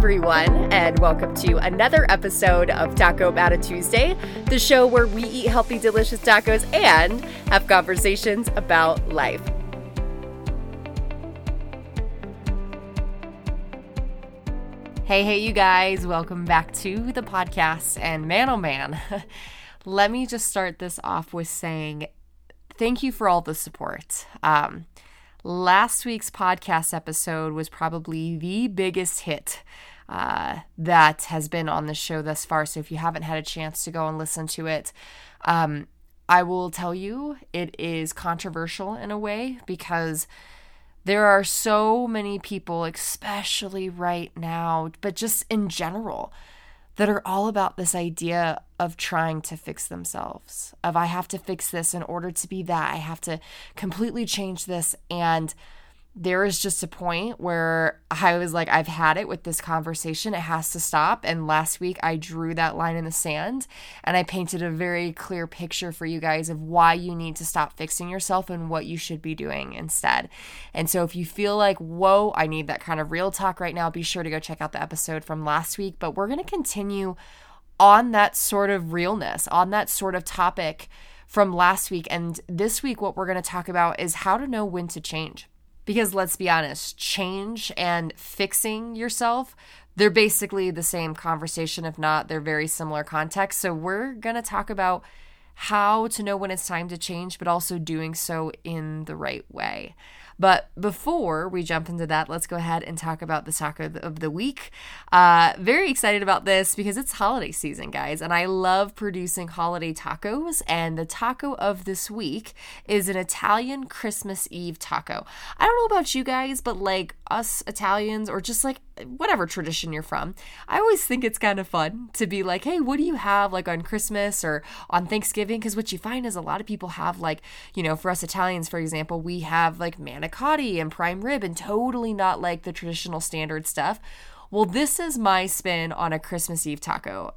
everyone, and welcome to another episode of Taco About a Tuesday, the show where we eat healthy, delicious tacos and have conversations about life. Hey, hey, you guys, welcome back to the podcast. And man, oh man, let me just start this off with saying thank you for all the support. Um, last week's podcast episode was probably the biggest hit uh, that has been on the show thus far. So if you haven't had a chance to go and listen to it, um, I will tell you it is controversial in a way because there are so many people, especially right now, but just in general, that are all about this idea of trying to fix themselves. Of I have to fix this in order to be that. I have to completely change this and there is just a point where I was like, I've had it with this conversation. It has to stop. And last week I drew that line in the sand and I painted a very clear picture for you guys of why you need to stop fixing yourself and what you should be doing instead. And so if you feel like, whoa, I need that kind of real talk right now, be sure to go check out the episode from last week. But we're going to continue on that sort of realness, on that sort of topic from last week. And this week, what we're going to talk about is how to know when to change. Because let's be honest, change and fixing yourself, they're basically the same conversation. If not, they're very similar context. So we're going to talk about how to know when it's time to change, but also doing so in the right way. But before we jump into that, let's go ahead and talk about the taco of the week. Uh, very excited about this because it's holiday season, guys, and I love producing holiday tacos. And the taco of this week is an Italian Christmas Eve taco. I don't know about you guys, but like us Italians, or just like whatever tradition you're from, I always think it's kind of fun to be like, hey, what do you have like on Christmas or on Thanksgiving? Because what you find is a lot of people have like, you know, for us Italians, for example, we have like manicotti and prime rib and totally not like the traditional standard stuff. Well, this is my spin on a Christmas Eve taco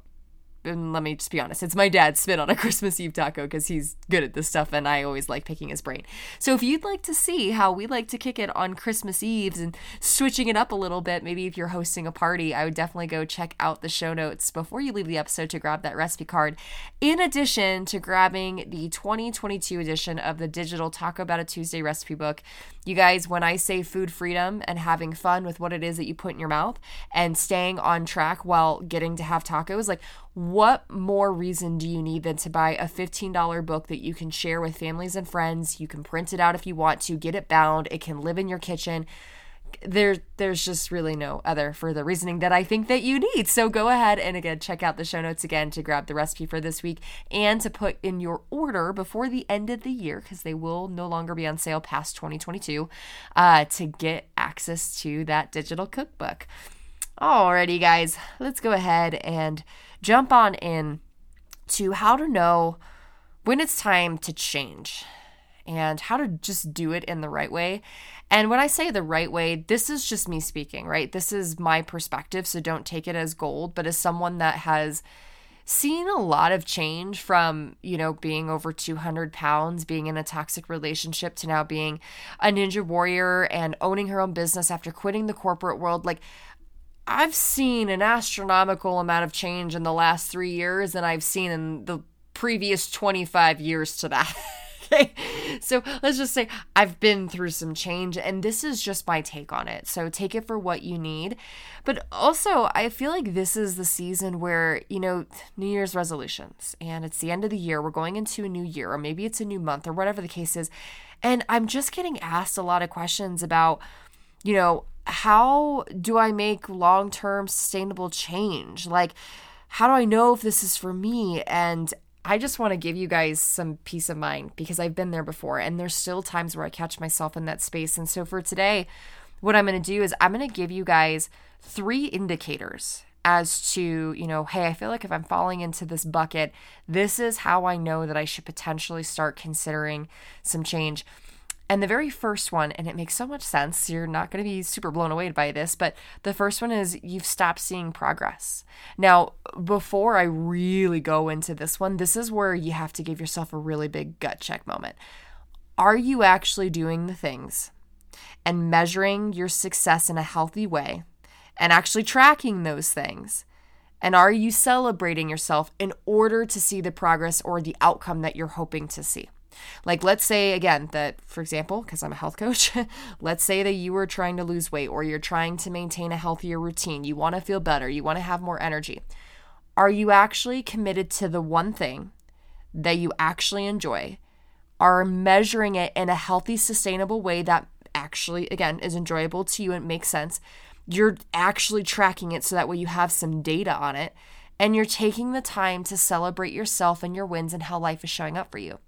and let me just be honest, it's my dad's spin on a Christmas Eve taco because he's good at this stuff and I always like picking his brain. So if you'd like to see how we like to kick it on Christmas Eves and switching it up a little bit, maybe if you're hosting a party, I would definitely go check out the show notes before you leave the episode to grab that recipe card. In addition to grabbing the 2022 edition of the digital Taco About a Tuesday recipe book, you guys, when I say food freedom and having fun with what it is that you put in your mouth and staying on track while getting to have tacos, like what more reason do you need than to buy a $15 book that you can share with families and friends? You can print it out if you want to, get it bound, it can live in your kitchen. There, there's just really no other further reasoning that I think that you need. So go ahead and again check out the show notes again to grab the recipe for this week and to put in your order before the end of the year because they will no longer be on sale past 2022 uh, to get access to that digital cookbook. Alrighty, guys, let's go ahead and jump on in to how to know when it's time to change and how to just do it in the right way. And when I say the right way, this is just me speaking, right? This is my perspective, so don't take it as gold, but as someone that has seen a lot of change from, you know, being over 200 pounds, being in a toxic relationship to now being a ninja warrior and owning her own business after quitting the corporate world. Like, I've seen an astronomical amount of change in the last three years than I've seen in the previous 25 years to that. okay. So let's just say I've been through some change and this is just my take on it. So take it for what you need. But also, I feel like this is the season where, you know, New Year's resolutions and it's the end of the year. We're going into a new year, or maybe it's a new month, or whatever the case is. And I'm just getting asked a lot of questions about, you know, how do I make long term sustainable change? Like, how do I know if this is for me? And I just want to give you guys some peace of mind because I've been there before and there's still times where I catch myself in that space. And so for today, what I'm going to do is I'm going to give you guys three indicators as to, you know, hey, I feel like if I'm falling into this bucket, this is how I know that I should potentially start considering some change. And the very first one, and it makes so much sense, you're not going to be super blown away by this, but the first one is you've stopped seeing progress. Now, before I really go into this one, this is where you have to give yourself a really big gut check moment. Are you actually doing the things and measuring your success in a healthy way and actually tracking those things? And are you celebrating yourself in order to see the progress or the outcome that you're hoping to see? Like, let's say again that, for example, because I'm a health coach, let's say that you are trying to lose weight or you're trying to maintain a healthier routine. You want to feel better, you want to have more energy. Are you actually committed to the one thing that you actually enjoy? Are measuring it in a healthy, sustainable way that actually, again, is enjoyable to you and makes sense? You're actually tracking it so that way you have some data on it and you're taking the time to celebrate yourself and your wins and how life is showing up for you.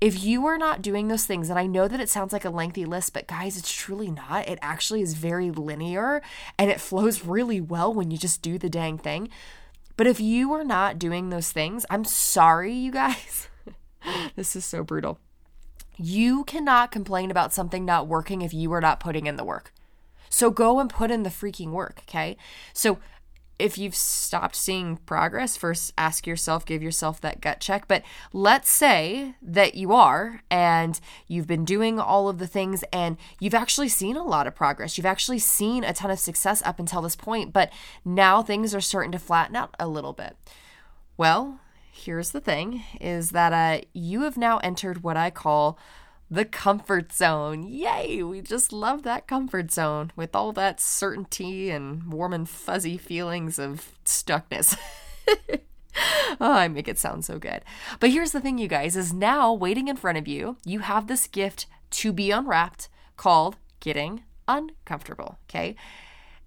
If you are not doing those things, and I know that it sounds like a lengthy list, but guys, it's truly not. It actually is very linear and it flows really well when you just do the dang thing. But if you are not doing those things, I'm sorry, you guys. this is so brutal. You cannot complain about something not working if you are not putting in the work. So go and put in the freaking work, okay? So if you've stopped seeing progress, first ask yourself, give yourself that gut check. But let's say that you are and you've been doing all of the things and you've actually seen a lot of progress. You've actually seen a ton of success up until this point, but now things are starting to flatten out a little bit. Well, here's the thing is that uh, you have now entered what I call the comfort zone. Yay! We just love that comfort zone with all that certainty and warm and fuzzy feelings of stuckness. oh, I make it sound so good. But here's the thing, you guys, is now waiting in front of you, you have this gift to be unwrapped called getting uncomfortable. Okay.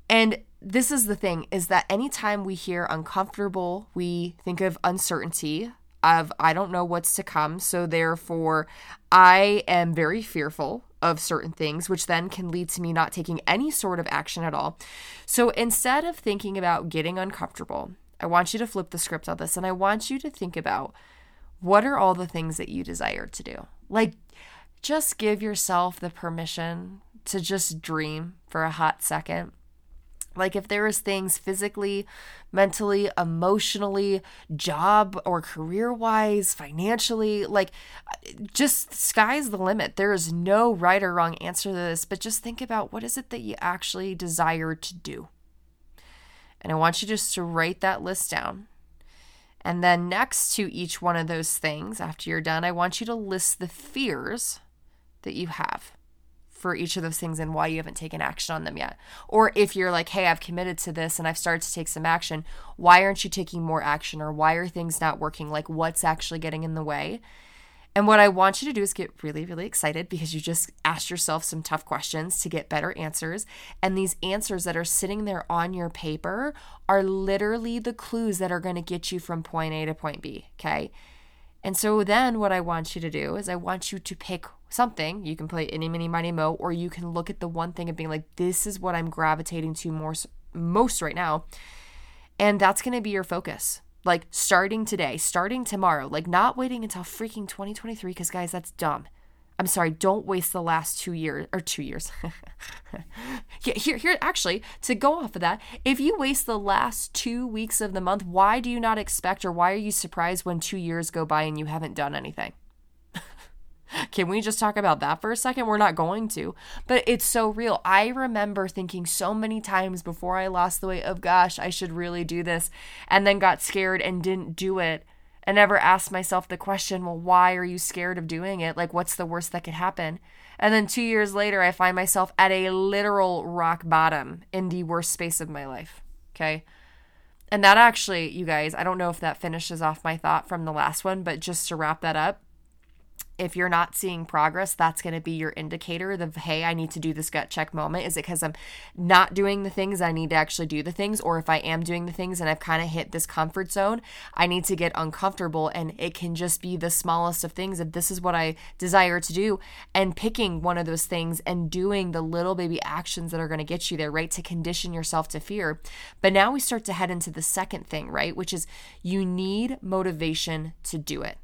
And this is the thing is that anytime we hear uncomfortable, we think of uncertainty, of I don't know what's to come. So therefore, I am very fearful of certain things, which then can lead to me not taking any sort of action at all. So instead of thinking about getting uncomfortable, I want you to flip the script on this and I want you to think about what are all the things that you desire to do? Like, just give yourself the permission to just dream for a hot second like if there is things physically mentally emotionally job or career wise financially like just sky's the limit. There is no right or wrong answer to this but just think about what is it that you actually desire to do. And i want you just to write that list down. And then next to each one of those things after you're done i want you to list the fears that you have for each of those things and why you haven't taken action on them yet. Or if you're like, hey, I've committed to this and I've started to take some action, why aren't you taking more action? Or why are things not working? Like, what's actually getting in the way? And what I want you to do is get really, really excited because you just asked yourself some tough questions to get better answers. And these answers that are sitting there on your paper are literally the clues that are going to get you from point A to point B. Okay. And so then what I want you to do is I want you to pick something. You can play any, mini, mighty, mo, or you can look at the one thing and being like, this is what I'm gravitating to more, most right now. And that's going to be your focus. Like starting today, starting tomorrow, like not waiting until freaking 2023, because guys, that's dumb. I'm sorry, don't waste the last two years or two years. here, here, actually, to go off of that, if you waste the last two weeks of the month, why do you not expect or why are you surprised when two years go by and you haven't done anything? Can we just talk about that for a second? We're not going to, but it's so real. I remember thinking so many times before I lost the weight of, gosh, I should really do this, and then got scared and didn't do it and never asked myself the question, well, why are you scared of doing it? Like, what's the worst that could happen? And then two years later, I find myself at a literal rock bottom in the worst space of my life. Okay. And that actually, you guys, I don't know if that finishes off my thought from the last one, but just to wrap that up, if you're not seeing progress, that's going to be your indicator of, hey, I need to do this gut check moment. Is it because I'm not doing the things I need to actually do the things? Or if I am doing the things and I've kind of hit this comfort zone, I need to get uncomfortable. And it can just be the smallest of things. If this is what I desire to do, and picking one of those things and doing the little baby actions that are going to get you there, right? To condition yourself to fear. But now we start to head into the second thing, right? Which is you need motivation to do it.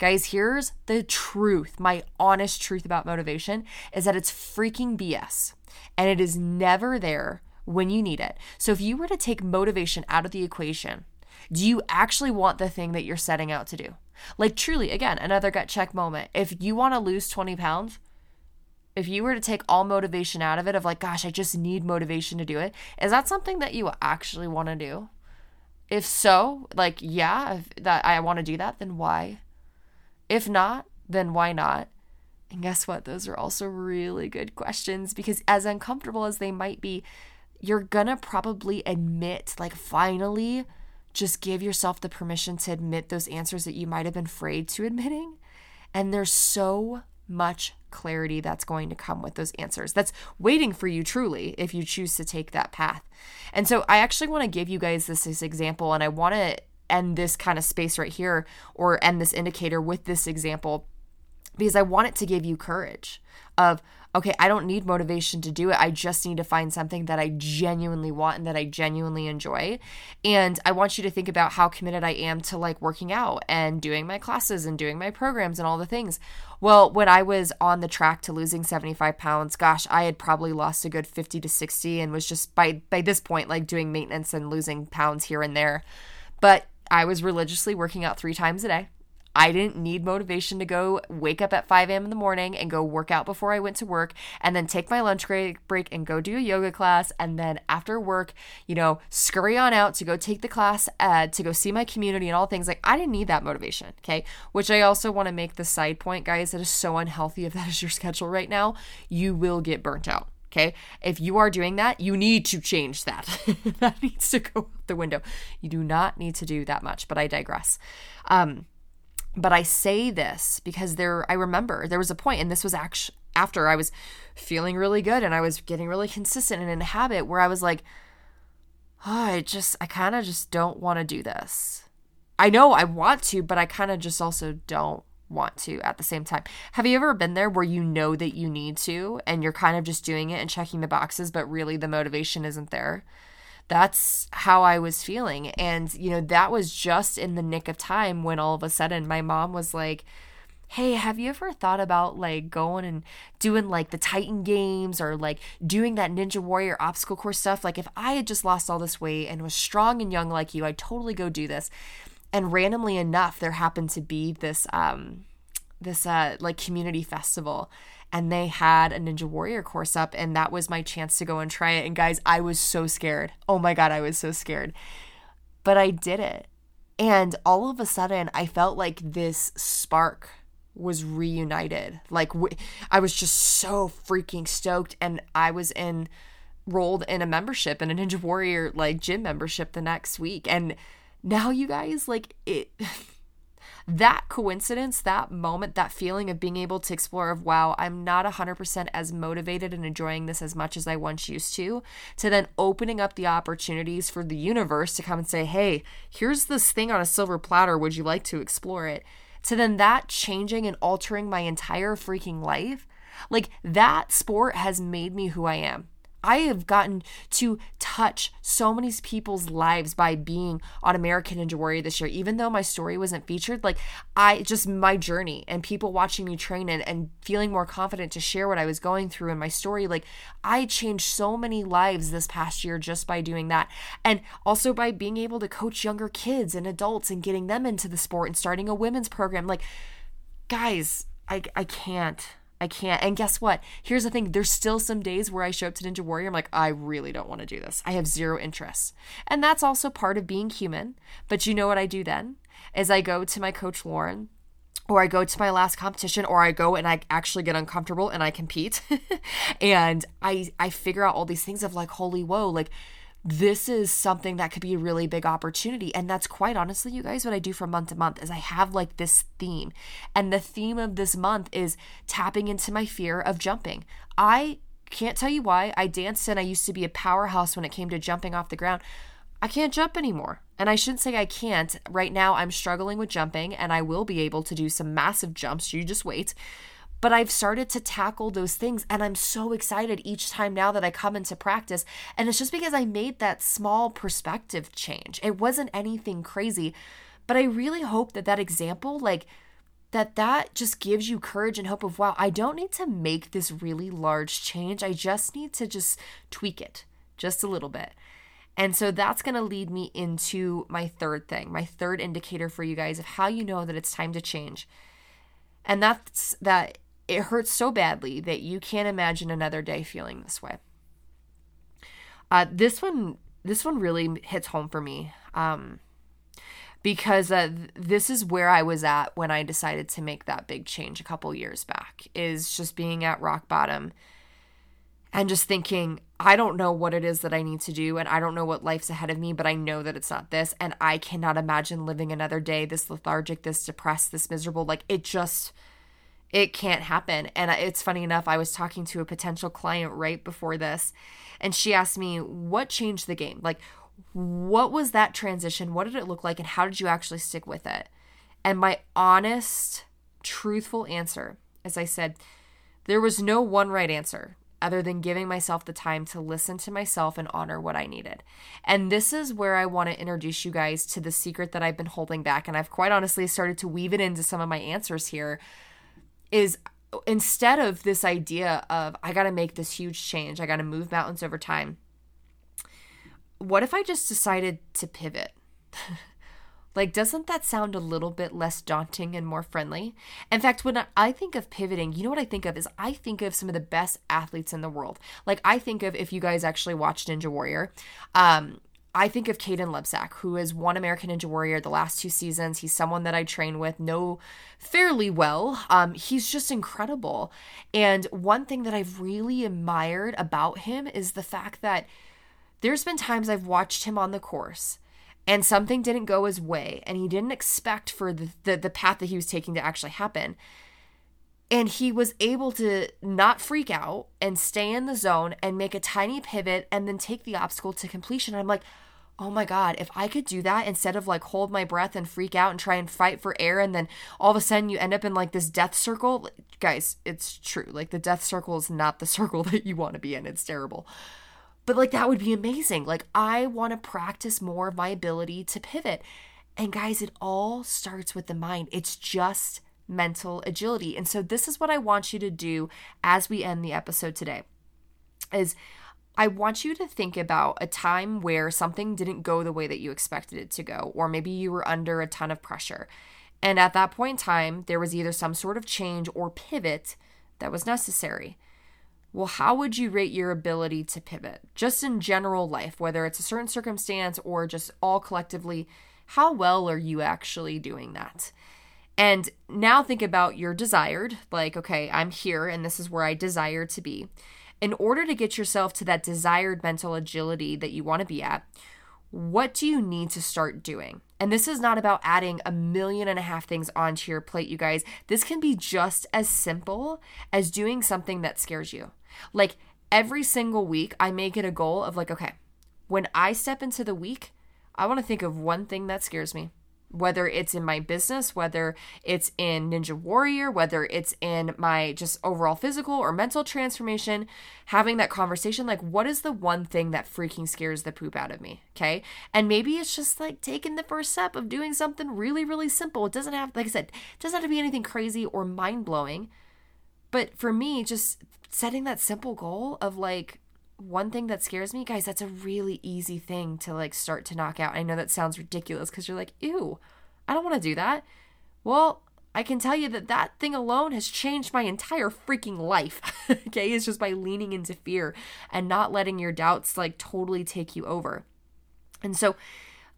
Guys, here's the truth. My honest truth about motivation is that it's freaking BS and it is never there when you need it. So if you were to take motivation out of the equation, do you actually want the thing that you're setting out to do? Like, truly, again, another gut check moment. If you want to lose 20 pounds, if you were to take all motivation out of it, of like, gosh, I just need motivation to do it, is that something that you actually want to do? If so, like, yeah, if that I want to do that, then why? If not, then why not? And guess what? Those are also really good questions because, as uncomfortable as they might be, you're gonna probably admit, like, finally, just give yourself the permission to admit those answers that you might have been afraid to admitting. And there's so much clarity that's going to come with those answers. That's waiting for you truly if you choose to take that path. And so I actually want to give you guys this, this example and I want to end this kind of space right here or end this indicator with this example because I want it to give you courage of okay, I don't need motivation to do it. I just need to find something that I genuinely want and that I genuinely enjoy. And I want you to think about how committed I am to like working out and doing my classes and doing my programs and all the things. Well, when I was on the track to losing 75 pounds, gosh, I had probably lost a good 50 to 60 and was just by by this point like doing maintenance and losing pounds here and there. But I was religiously working out 3 times a day I didn't need motivation to go wake up at 5 a.m. in the morning and go work out before I went to work and then take my lunch break and go do a yoga class. And then after work, you know, scurry on out to go take the class, uh, to go see my community and all things. Like, I didn't need that motivation. Okay. Which I also want to make the side point, guys, that is so unhealthy if that is your schedule right now. You will get burnt out. Okay. If you are doing that, you need to change that. that needs to go out the window. You do not need to do that much, but I digress. Um, but I say this because there I remember there was a point and this was actually after I was feeling really good and I was getting really consistent and in a habit where I was like oh, I just I kind of just don't want to do this. I know I want to, but I kind of just also don't want to at the same time. Have you ever been there where you know that you need to and you're kind of just doing it and checking the boxes, but really the motivation isn't there? that's how I was feeling. And, you know, that was just in the nick of time when all of a sudden my mom was like, Hey, have you ever thought about like going and doing like the Titan games or like doing that Ninja Warrior obstacle course stuff? Like, if I had just lost all this weight and was strong and young like you, I'd totally go do this. And randomly enough, there happened to be this, um, this, uh, like community festival and they had a Ninja Warrior course up, and that was my chance to go and try it. And guys, I was so scared. Oh my God, I was so scared. But I did it. And all of a sudden, I felt like this spark was reunited. Like, I was just so freaking stoked. And I was in, rolled in a membership in a Ninja Warrior, like, gym membership the next week. And now, you guys, like, it. that coincidence, that moment, that feeling of being able to explore of wow, I'm not 100% as motivated and enjoying this as much as I once used to, to then opening up the opportunities for the universe to come and say, "Hey, here's this thing on a silver platter, would you like to explore it?" To then that changing and altering my entire freaking life. Like that sport has made me who I am. I have gotten to touch so many people's lives by being on American Ninja Warrior this year. Even though my story wasn't featured, like I just my journey and people watching me train and, and feeling more confident to share what I was going through in my story. Like I changed so many lives this past year just by doing that. And also by being able to coach younger kids and adults and getting them into the sport and starting a women's program. Like, guys, I I can't. I can't. And guess what? Here's the thing there's still some days where I show up to Ninja Warrior. I'm like, I really don't want to do this. I have zero interest. And that's also part of being human. But you know what I do then? Is I go to my coach, Lauren, or I go to my last competition, or I go and I actually get uncomfortable and I compete. and I I figure out all these things of like, holy whoa, like this is something that could be a really big opportunity. And that's quite honestly you guys what i do from month to month is i have like this theme. And the theme of this month is tapping into my fear of jumping. I can't tell you why. I danced and i used to be a powerhouse when it came to jumping off the ground. I can't jump anymore. And i shouldn't say i can't. Right now i'm struggling with jumping and i will be able to do some massive jumps. You just wait but I've started to tackle those things and I'm so excited each time now that I come into practice. And it's just because I made that small perspective change. It wasn't anything crazy, but I really hope that that example, like, that that just gives you courage and hope of wow i don't need to make this really large change i just need to just tweak it just a little bit and so that's going to lead me into my third thing my third indicator for you guys of how you know that it's time to change and that's that it hurts so badly that you can't imagine another day feeling this way. Uh, this one, this one really hits home for me. Um, because uh, this is where I was at when I decided to make that big change a couple years back is just being at rock bottom and just thinking I don't know what it is that I need to do and I don't know what life's ahead of me but I know that it's not this and I cannot imagine living another day this lethargic this depressed this miserable like it just it can't happen and it's funny enough I was talking to a potential client right before this and she asked me what changed the game like what was that transition? What did it look like? And how did you actually stick with it? And my honest, truthful answer, as I said, there was no one right answer other than giving myself the time to listen to myself and honor what I needed. And this is where I want to introduce you guys to the secret that I've been holding back. And I've quite honestly started to weave it into some of my answers here. Is instead of this idea of, I got to make this huge change, I got to move mountains over time what if I just decided to pivot? like, doesn't that sound a little bit less daunting and more friendly? In fact, when I think of pivoting, you know what I think of is I think of some of the best athletes in the world. Like, I think of if you guys actually watch Ninja Warrior, um, I think of Kaden Lebsack, who is one American Ninja Warrior the last two seasons. He's someone that I train with, know fairly well. Um, he's just incredible. And one thing that I've really admired about him is the fact that there's been times I've watched him on the course and something didn't go his way and he didn't expect for the, the, the path that he was taking to actually happen. And he was able to not freak out and stay in the zone and make a tiny pivot and then take the obstacle to completion. I'm like, oh my God, if I could do that instead of like hold my breath and freak out and try and fight for air, and then all of a sudden you end up in like this death circle, guys, it's true. Like the death circle is not the circle that you want to be in, it's terrible. But like that would be amazing. Like I want to practice more of my ability to pivot. And guys, it all starts with the mind. It's just mental agility. And so this is what I want you to do as we end the episode today. Is I want you to think about a time where something didn't go the way that you expected it to go, or maybe you were under a ton of pressure. And at that point in time, there was either some sort of change or pivot that was necessary well, how would you rate your ability to pivot? Just in general life, whether it's a certain circumstance or just all collectively, how well are you actually doing that? And now think about your desired, like, okay, I'm here and this is where I desire to be. In order to get yourself to that desired mental agility that you want to be at, what do you need to start doing? And this is not about adding a million and a half things onto your plate, you guys. This can be just as simple as doing something that scares you. Like every single week, I make it a goal of like, okay, when I step into the week, I want to think of one thing that scares me whether it's in my business, whether it's in Ninja Warrior, whether it's in my just overall physical or mental transformation, having that conversation like, what is the one thing that freaking scares the poop out of me? Okay. And maybe it's just like taking the first step of doing something really, really simple. It doesn't have, like I said, it doesn't have to be anything crazy or mind blowing. But for me, just setting that simple goal of like, one thing that scares me, guys, that's a really easy thing to like start to knock out. I know that sounds ridiculous because you're like, ew, I don't want to do that. Well, I can tell you that that thing alone has changed my entire freaking life. okay, it's just by leaning into fear and not letting your doubts like totally take you over. And so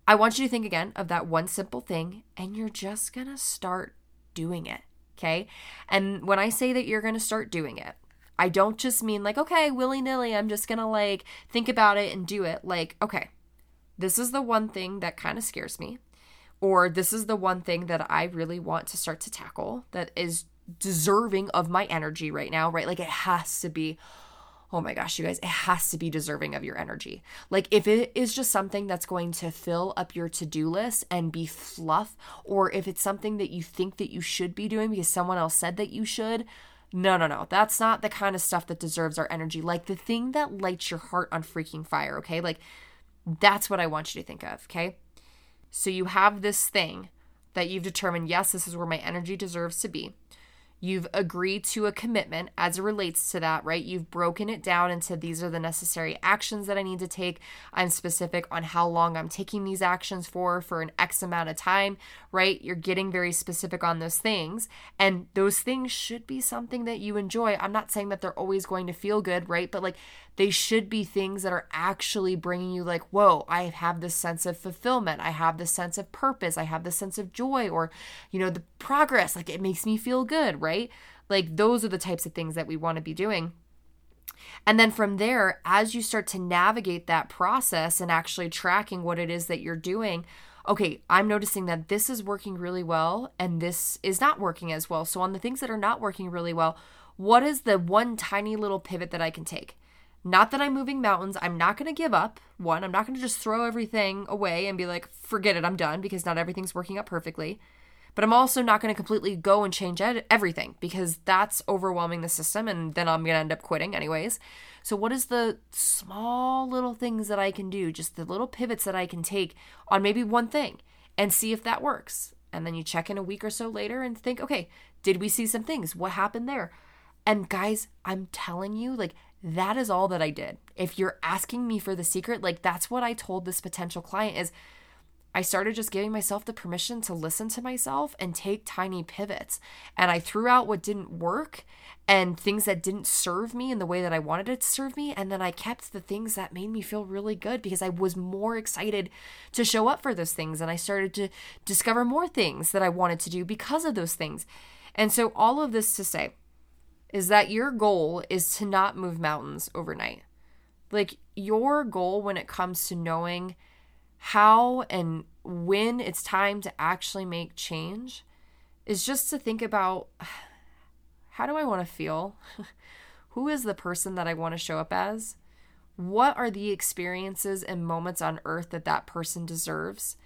I want you to think again of that one simple thing and you're just to start doing it. Okay. And when I say that you're to start doing it, I don't just mean like, okay, willy nilly, I'm just gonna like think about it and do it. Like, okay, this is the one thing that kind of scares me, or this is the one thing that I really want to start to tackle that is deserving of my energy right now, right? Like, it has to be. Oh my gosh, you guys, it has to be deserving of your energy. Like, if it is just something that's going to fill up your to do list and be fluff, or if it's something that you think that you should be doing because someone else said that you should, no, no, no. That's not the kind of stuff that deserves our energy. Like the thing that lights your heart on freaking fire, okay? Like that's what I want you to think of, okay? So you have this thing that you've determined, yes, this is where my energy deserves to be. You've agreed to a commitment as it relates to that, right? You've broken it down into these are the necessary actions that I need to take. I'm specific on how long I'm taking these actions for, for an X amount of time, right? You're getting very specific on those things. And those things should be something that you enjoy. I'm not saying that they're always going to feel good, right? But like they should be things that are actually bringing you, like, whoa, I have this sense of fulfillment. I have this sense of purpose. I have this sense of joy or, you know, the progress. Like it makes me feel good, right? Like those are the types of things that we want to be doing. And then from there, as you start to navigate that process and actually tracking what it is that you're doing, okay, I'm noticing that this is working really well and this is not working as well. So, on the things that are not working really well, what is the one tiny little pivot that I can take? Not that I'm moving mountains. I'm not going to give up. One, I'm not going to just throw everything away and be like, forget it, I'm done because not everything's working out perfectly. But I'm also not going to completely go and change ed- everything because that's overwhelming the system and then I'm going to end up quitting anyways. So, what is the small little things that I can do, just the little pivots that I can take on maybe one thing and see if that works? And then you check in a week or so later and think, okay, did we see some things? What happened there? And guys, I'm telling you, like, that is all that I did. If you're asking me for the secret, like that's what I told this potential client is I started just giving myself the permission to listen to myself and take tiny pivots. And I threw out what didn't work and things that didn't serve me in the way that I wanted it to serve me. And then I kept the things that made me feel really good because I was more excited to show up for those things. And I started to discover more things that I wanted to do because of those things. And so, all of this to say, is that your goal is to not move mountains overnight. Like your goal when it comes to knowing how and when it's time to actually make change is just to think about how do I want to feel? Who is the person that I want to show up as? What are the experiences and moments on earth that that person deserves?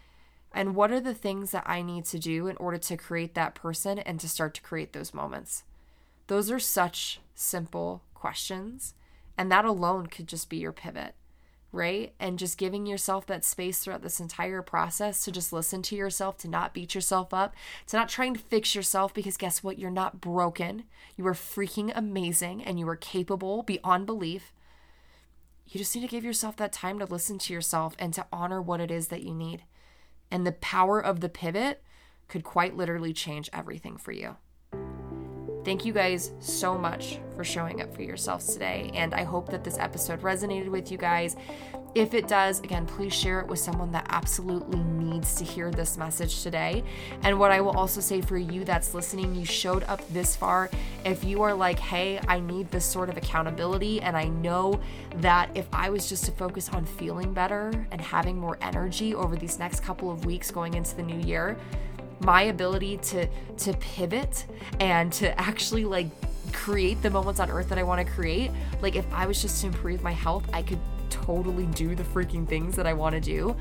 And what are the things that I need to do in order to create that person and to start to create those moments? Those are such simple questions. And that alone could just be your pivot, right? And just giving yourself that space throughout this entire process to just listen to yourself, to not beat yourself up, to not trying to fix yourself because guess what? You're not broken. You are freaking amazing and you are capable beyond belief. You just need to give yourself that time to listen to yourself and to honor what it is that you need. And the power of the pivot could quite literally change everything for you. Thank you guys so much for showing up for yourselves today. And I hope that this episode resonated with you guys. If it does, again, please share it with someone that absolutely needs to hear this message today. And what I will also say for you that's listening, you showed up this far. If you are like, hey, I need this sort of accountability, and I know that if I was just to focus on feeling better and having more energy over these next couple of weeks going into the new year, my ability to to pivot and to actually like create the moments on earth that I want to create. Like if I was just to improve my health, I could totally do the freaking things that I want to do.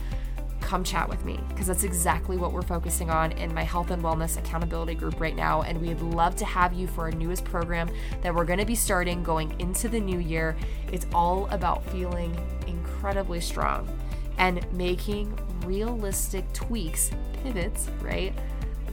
Come chat with me because that's exactly what we're focusing on in my health and wellness accountability group right now. And we'd love to have you for our newest program that we're going to be starting going into the new year. It's all about feeling incredibly strong and making realistic tweaks, pivots, right,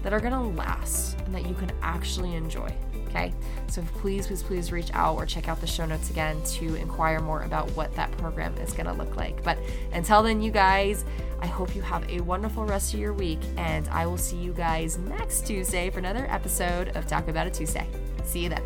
that are gonna last and that you can actually enjoy. Okay, so please, please, please reach out or check out the show notes again to inquire more about what that program is gonna look like. But until then, you guys, I hope you have a wonderful rest of your week, and I will see you guys next Tuesday for another episode of Taco About a Tuesday. See you then.